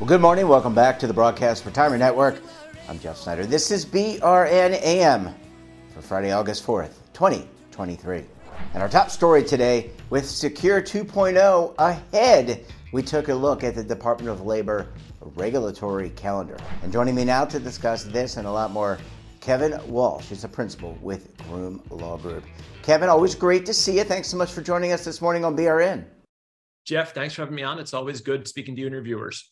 Well, good morning. Welcome back to the Broadcast Retirement Network. I'm Jeff Snyder. This is BRNAM for Friday, August 4th, 2023. And our top story today with Secure 2.0 ahead, we took a look at the Department of Labor regulatory calendar. And joining me now to discuss this and a lot more, Kevin Walsh is a principal with Groom Law Group. Kevin, always great to see you. Thanks so much for joining us this morning on BRN. Jeff, thanks for having me on. It's always good speaking to you and your viewers.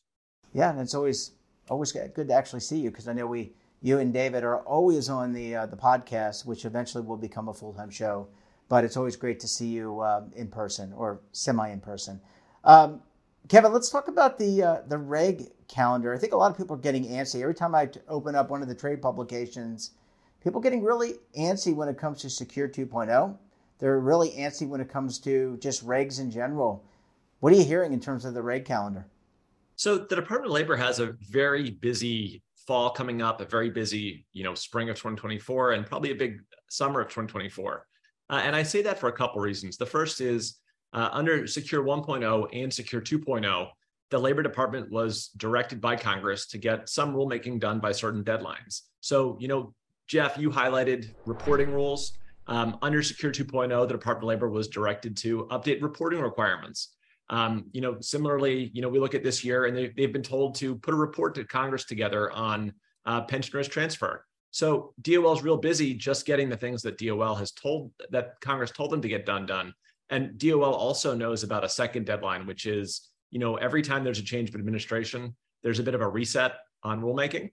Yeah, and it's always always good to actually see you because I know we you and David are always on the uh, the podcast, which eventually will become a full time show. But it's always great to see you um, in person or semi in person. Um, Kevin, let's talk about the uh, the reg calendar. I think a lot of people are getting antsy every time I open up one of the trade publications. People getting really antsy when it comes to Secure 2.0. They're really antsy when it comes to just regs in general. What are you hearing in terms of the reg calendar? So the Department of Labor has a very busy fall coming up, a very busy, you know, spring of 2024, and probably a big summer of 2024. Uh, and I say that for a couple reasons. The first is uh, under Secure 1.0 and Secure 2.0, the Labor Department was directed by Congress to get some rulemaking done by certain deadlines. So, you know, Jeff, you highlighted reporting rules. Um, under Secure 2.0, the Department of Labor was directed to update reporting requirements. Um, you know, similarly, you know, we look at this year and they, they've been told to put a report to Congress together on uh, pension risk transfer. So DOL is real busy just getting the things that DOL has told that Congress told them to get done done. And DOL also knows about a second deadline, which is, you know, every time there's a change of administration, there's a bit of a reset on rulemaking.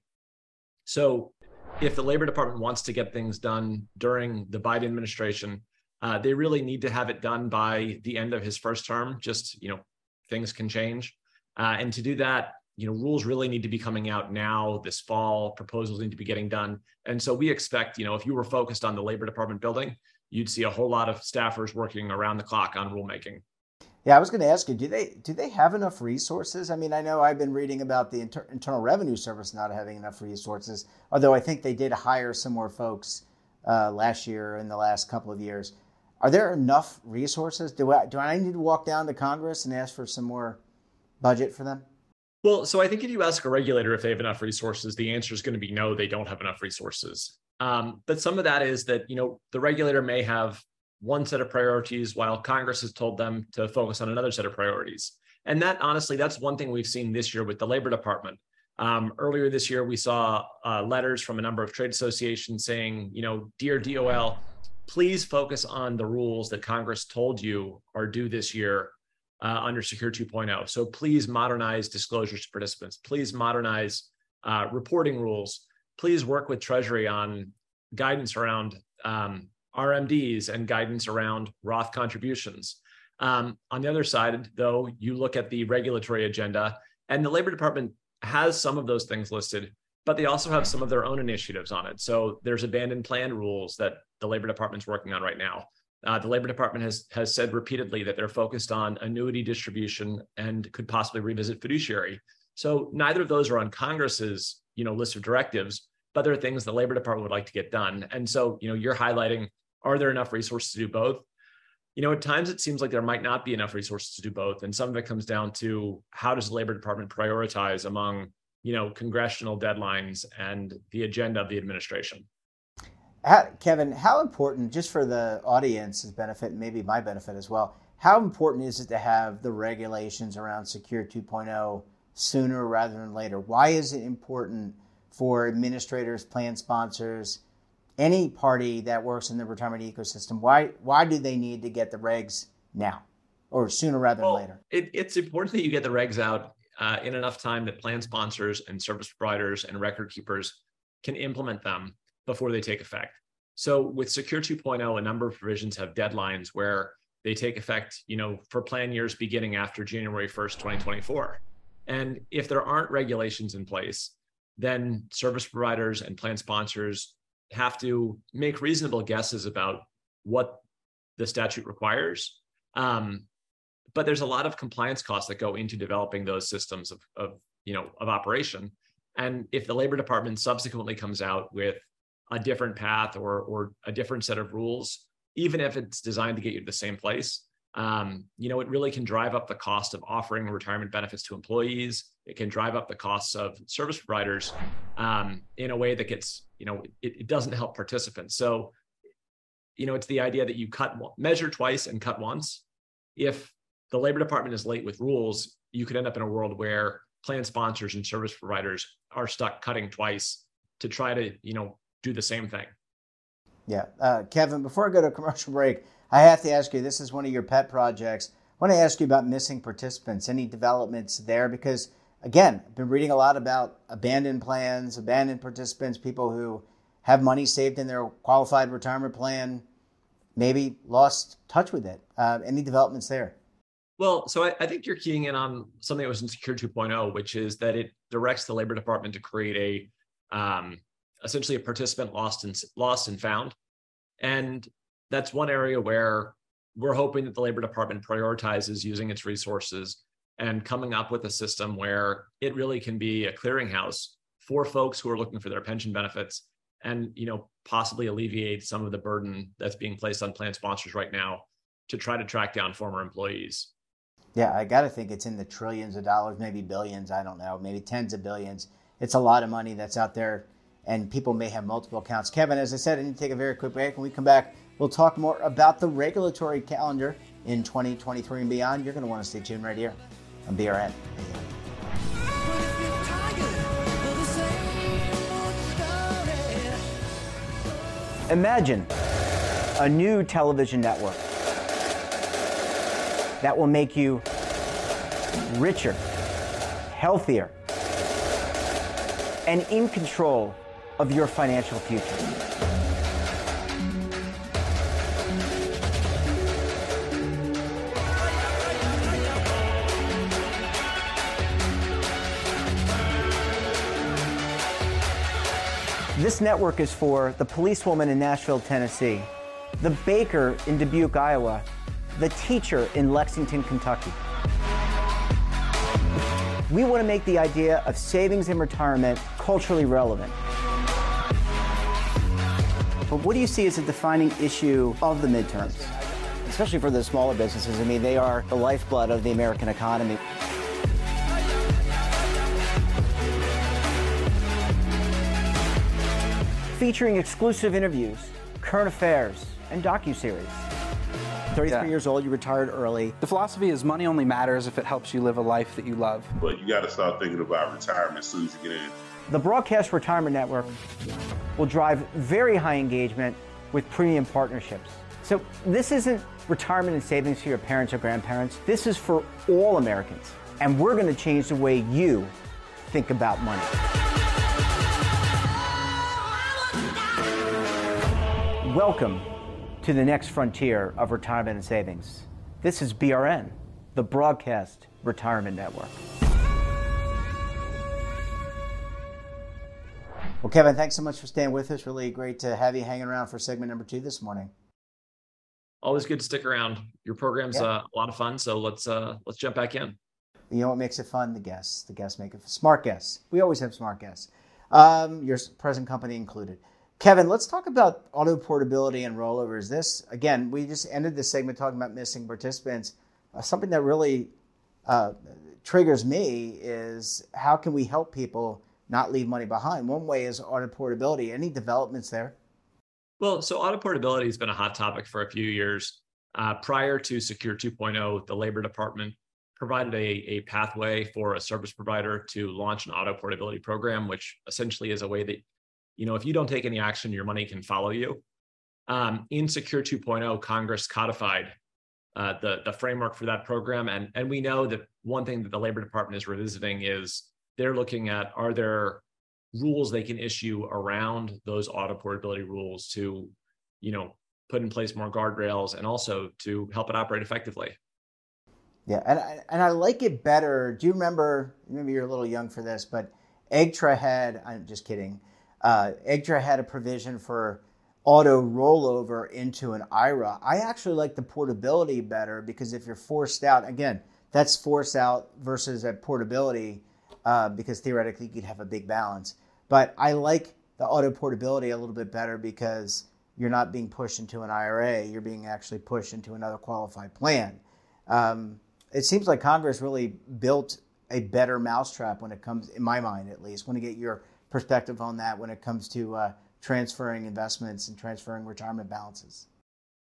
So if the Labor Department wants to get things done during the Biden administration, uh, they really need to have it done by the end of his first term. Just you know, things can change, uh, and to do that, you know, rules really need to be coming out now. This fall, proposals need to be getting done, and so we expect, you know, if you were focused on the Labor Department building, you'd see a whole lot of staffers working around the clock on rulemaking. Yeah, I was going to ask you, do they do they have enough resources? I mean, I know I've been reading about the Inter- Internal Revenue Service not having enough resources, although I think they did hire some more folks uh, last year in the last couple of years. Are there enough resources? Do I, do I need to walk down to Congress and ask for some more budget for them? Well, so I think if you ask a regulator if they have enough resources, the answer is going to be no, they don't have enough resources. Um, but some of that is that you know the regulator may have one set of priorities while Congress has told them to focus on another set of priorities. And that honestly, that's one thing we've seen this year with the Labor Department. Um, earlier this year, we saw uh, letters from a number of trade associations saying, you know, dear DOL, please focus on the rules that Congress told you are due this year uh, under Secure 2.0. So please modernize disclosures to participants. Please modernize uh, reporting rules. Please work with Treasury on guidance around um, RMDs and guidance around Roth contributions. Um, on the other side, though, you look at the regulatory agenda, and the Labor Department has some of those things listed, but they also have some of their own initiatives on it. So there's abandoned plan rules that the Labor Department's working on right now. Uh, the Labor Department has has said repeatedly that they're focused on annuity distribution and could possibly revisit fiduciary. So neither of those are on Congress's you know list of directives, but there are things the Labor Department would like to get done. And so you know you're highlighting: are there enough resources to do both? You know, at times it seems like there might not be enough resources to do both, and some of it comes down to how does the Labor Department prioritize among you know congressional deadlines and the agenda of the administration. How, Kevin, how important, just for the audience's benefit, maybe my benefit as well, how important is it to have the regulations around Secure 2.0 sooner rather than later? Why is it important for administrators, plan sponsors, any party that works in the retirement ecosystem? Why why do they need to get the regs now, or sooner rather well, than later? It, it's important that you get the regs out uh, in enough time that plan sponsors and service providers and record keepers can implement them before they take effect. So with Secure 2.0, a number of provisions have deadlines where they take effect, you know, for plan years beginning after January 1st, 2024. And if there aren't regulations in place, then service providers and plan sponsors have to make reasonable guesses about what the statute requires Um, but there's a lot of compliance costs that go into developing those systems of, of you know of operation. And if the labor department subsequently comes out with a different path or or a different set of rules, even if it's designed to get you to the same place, um, you know, it really can drive up the cost of offering retirement benefits to employees. It can drive up the costs of service providers um, in a way that gets, you know, it, it, doesn't help participants. So, you know, it's the idea that you cut measure twice and cut once. If the labor department is late with rules, you could end up in a world where plan sponsors and service providers are stuck cutting twice to try to, you know, do the same thing. Yeah, uh, Kevin. Before I go to commercial break, I have to ask you. This is one of your pet projects. I want to ask you about missing participants. Any developments there? Because again, I've been reading a lot about abandoned plans, abandoned participants, people who have money saved in their qualified retirement plan, maybe lost touch with it. Uh, any developments there? Well, so I, I, think you're keying in on something that was in Secure 2.0, which is that it directs the Labor Department to create a um, essentially a participant lost and lost and found, and that's one area where we're hoping that the Labor Department prioritizes using its resources and coming up with a system where it really can be a clearinghouse for folks who are looking for their pension benefits and you know possibly alleviate some of the burden that's being placed on plan sponsors right now to try to track down former employees. Yeah i got to think it's in the trillions of dollars maybe billions i don't know maybe tens of billions. It's a lot of money that's out there and people may have multiple accounts. Kevin as i said i need to take a very quick break. When we come back we'll talk more about the regulatory calendar in 2023 and beyond. You're going to want to stay tuned right here on brn Imagine a new television network that will make you richer, healthier, and in control of your financial future. This network is for the policewoman in Nashville, Tennessee, the baker in Dubuque, Iowa, the teacher in Lexington, Kentucky. We want to make the idea of savings and retirement culturally relevant. But what do you see as a defining issue of the midterms? Especially for the smaller businesses. I mean, they are the lifeblood of the American economy. featuring exclusive interviews, current affairs, and docu-series. 33 yeah. years old, you retired early. The philosophy is money only matters if it helps you live a life that you love. But you got to start thinking about retirement as soon as you get in. The Broadcast Retirement Network will drive very high engagement with premium partnerships. So this isn't retirement and savings for your parents or grandparents. This is for all Americans. And we're going to change the way you think about money. Welcome to the next frontier of retirement and savings. This is BRN, the Broadcast Retirement Network. Well, Kevin, thanks so much for staying with us. Really great to have you hanging around for segment number two this morning. Always good to stick around. Your program's yeah. uh, a lot of fun, so let's uh, let's jump back in. You know what makes it fun? The guests. The guests make it smart guests. We always have smart guests. Um, your present company included. Kevin, let's talk about auto portability and rollovers. This, again, we just ended this segment talking about missing participants. Uh, something that really uh, triggers me is how can we help people not leave money behind? One way is auto portability. Any developments there? Well, so auto portability has been a hot topic for a few years. Uh, prior to Secure 2.0, the Labor Department provided a, a pathway for a service provider to launch an auto portability program, which essentially is a way that you know, if you don't take any action, your money can follow you. Um, in Secure 2.0, Congress codified uh, the the framework for that program, and and we know that one thing that the Labor Department is revisiting is they're looking at are there rules they can issue around those auto portability rules to, you know, put in place more guardrails and also to help it operate effectively. Yeah, and I, and I like it better. Do you remember? Maybe you're a little young for this, but AGTRA had. I'm just kidding uh, EGTRRA had a provision for auto rollover into an IRA. I actually like the portability better because if you're forced out, again, that's forced out versus a portability uh, because theoretically you could have a big balance. But I like the auto portability a little bit better because you're not being pushed into an IRA, you're being actually pushed into another qualified plan. Um, it seems like Congress really built a better mousetrap when it comes, in my mind at least, want to get your perspective on that when it comes to uh, transferring investments and transferring retirement balances.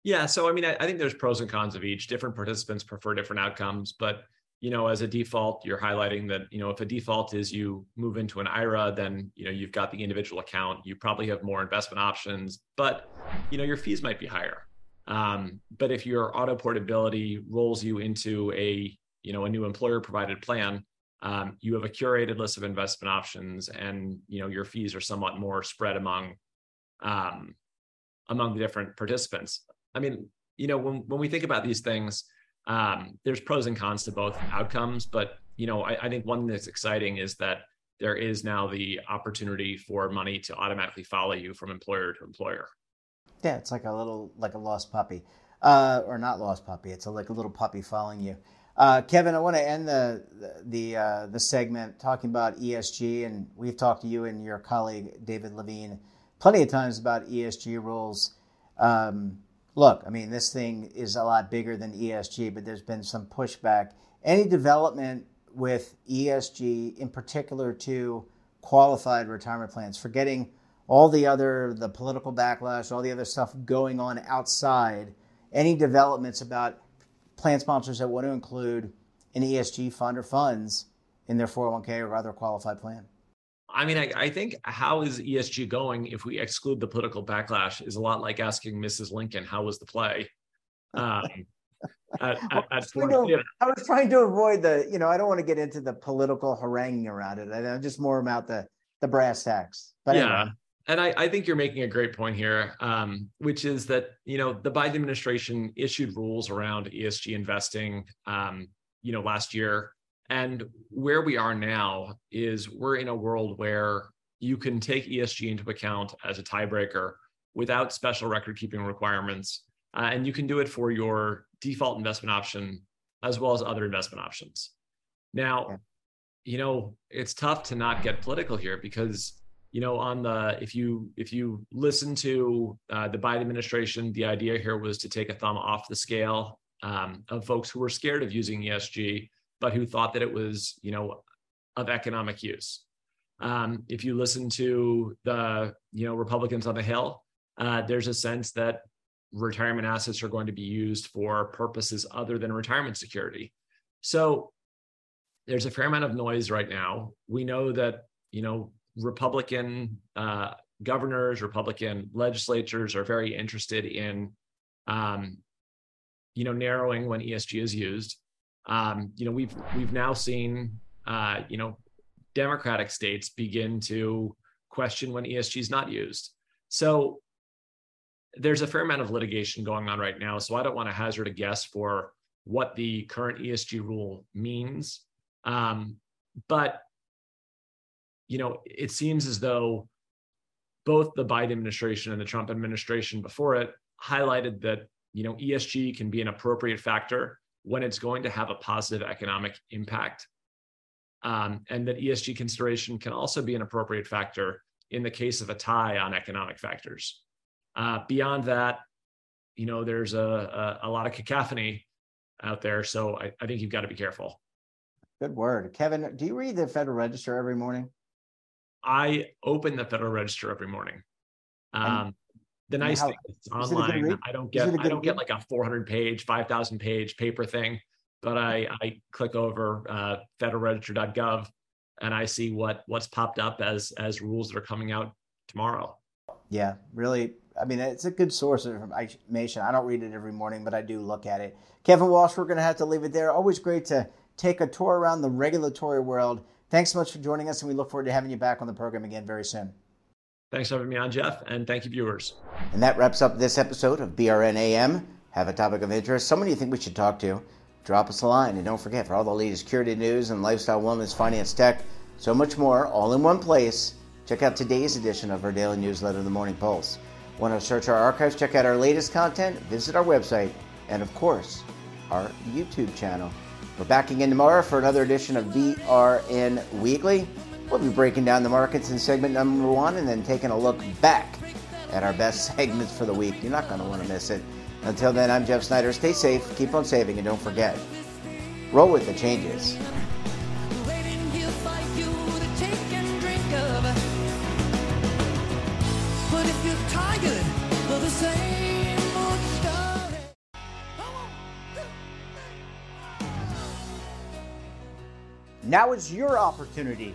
Yeah, so I mean, I, I think there's pros and cons of each. Different participants prefer different outcomes, but you know, as a default, you're highlighting that, you know, if a default is you move into an IRA, then, you know, you've got the individual account, you probably have more investment options, but, you know, your fees might be higher. Um, but if your auto portability rolls you into a, you know, a new employer provided plan, um, you have a curated list of investment options and, you know, your fees are somewhat more spread among, um, among the different participants. I mean, you know, when, when we think about these things, um, there's pros and cons to both outcomes, but you know, I, I think one that's exciting is that there is now the opportunity for money to automatically follow you from employer to employer. Yeah, it's like a little like a lost puppy, uh, or not lost puppy. It's a, like a little puppy following you. Uh, Kevin, I want to end the the uh, the segment talking about ESG, and we've talked to you and your colleague David Levine plenty of times about ESG rules. Um, look, I mean, this thing is a lot bigger than ESG, but there's been some pushback. Any development with ESG, in particular to qualified retirement plans, forgetting all the other, the political backlash, all the other stuff going on outside, any developments about plan sponsors that want to include an ESG fund or funds in their 401k or other qualified plan? I mean, I, I, think how is ESG going if we exclude the political backlash is a lot like asking Mrs. Lincoln, how was the play? Um, at, at, at to, I was trying to avoid the, you know, I don't want to get into the political haranguing around it. I'm just more about the, the brass tacks. But yeah. Anyway. And I, I, think you're making a great point here, um, which is that, you know, the Biden administration issued rules around ESG investing, um, you know, last year and where we are now is we're in a world where you can take ESG into account as a tiebreaker without special record keeping requirements. Uh, and you can do it for your default investment option as well as other investment options. Now, you know, it's tough to not get political here because you know on the if you if you listen to uh, the biden administration the idea here was to take a thumb off the scale um, of folks who were scared of using esg but who thought that it was, you know, of economic use. Um, if you listen to the, you know, Republicans on the Hill, uh, there's a sense that retirement assets are going to be used for purposes other than retirement security. So there's a fair amount of noise right now. We know that, you know, Republican uh, governors, Republican legislatures are very interested in, um, you know, narrowing when ESG is used. Um, you know, we've we've now seen uh, you know democratic states begin to question when ESG is not used. So there's a fair amount of litigation going on right now. So I don't want to hazard a guess for what the current ESG rule means. Um, but you know, it seems as though both the Biden administration and the Trump administration before it highlighted that you know ESG can be an appropriate factor when it's going to have a positive economic impact. Um, and that ESG consideration can also be an appropriate factor in the case of a tie on economic factors. Uh, beyond that, you know, there's a, a, a, lot of cacophony out there. So I, I think you've got to be careful. Good word. Kevin, do you read the Federal Register every morning? I open the Federal Register every morning. Um, the nice how, thing is it's online. I don't get I don't read? get like a 400 page, 5,000 page paper thing, but I I click over uh, federalregister.gov and I see what what's popped up as as rules that are coming out tomorrow. Yeah, really. I mean, it's a good source of information. I don't read it every morning, but I do look at it. Kevin Walsh, we're going to have to leave it there. Always great to take a tour around the regulatory world. Thanks so much for joining us, and we look forward to having you back on the program again very soon. Thanks for having me on, Jeff, and thank you, viewers. And that wraps up this episode of BRN AM. Have a topic of interest, someone you think we should talk to, drop us a line. And don't forget, for all the latest curated news and lifestyle, wellness, finance, tech, so much more, all in one place, check out today's edition of our daily newsletter, The Morning Pulse. Want to search our archives, check out our latest content, visit our website, and of course, our YouTube channel. We're back again tomorrow for another edition of BRN Weekly. We'll be breaking down the markets in segment number one and then taking a look back at our best segments for the week. You're not going to want to miss it. Until then, I'm Jeff Snyder. Stay safe, keep on saving, and don't forget roll with the changes. Now is your opportunity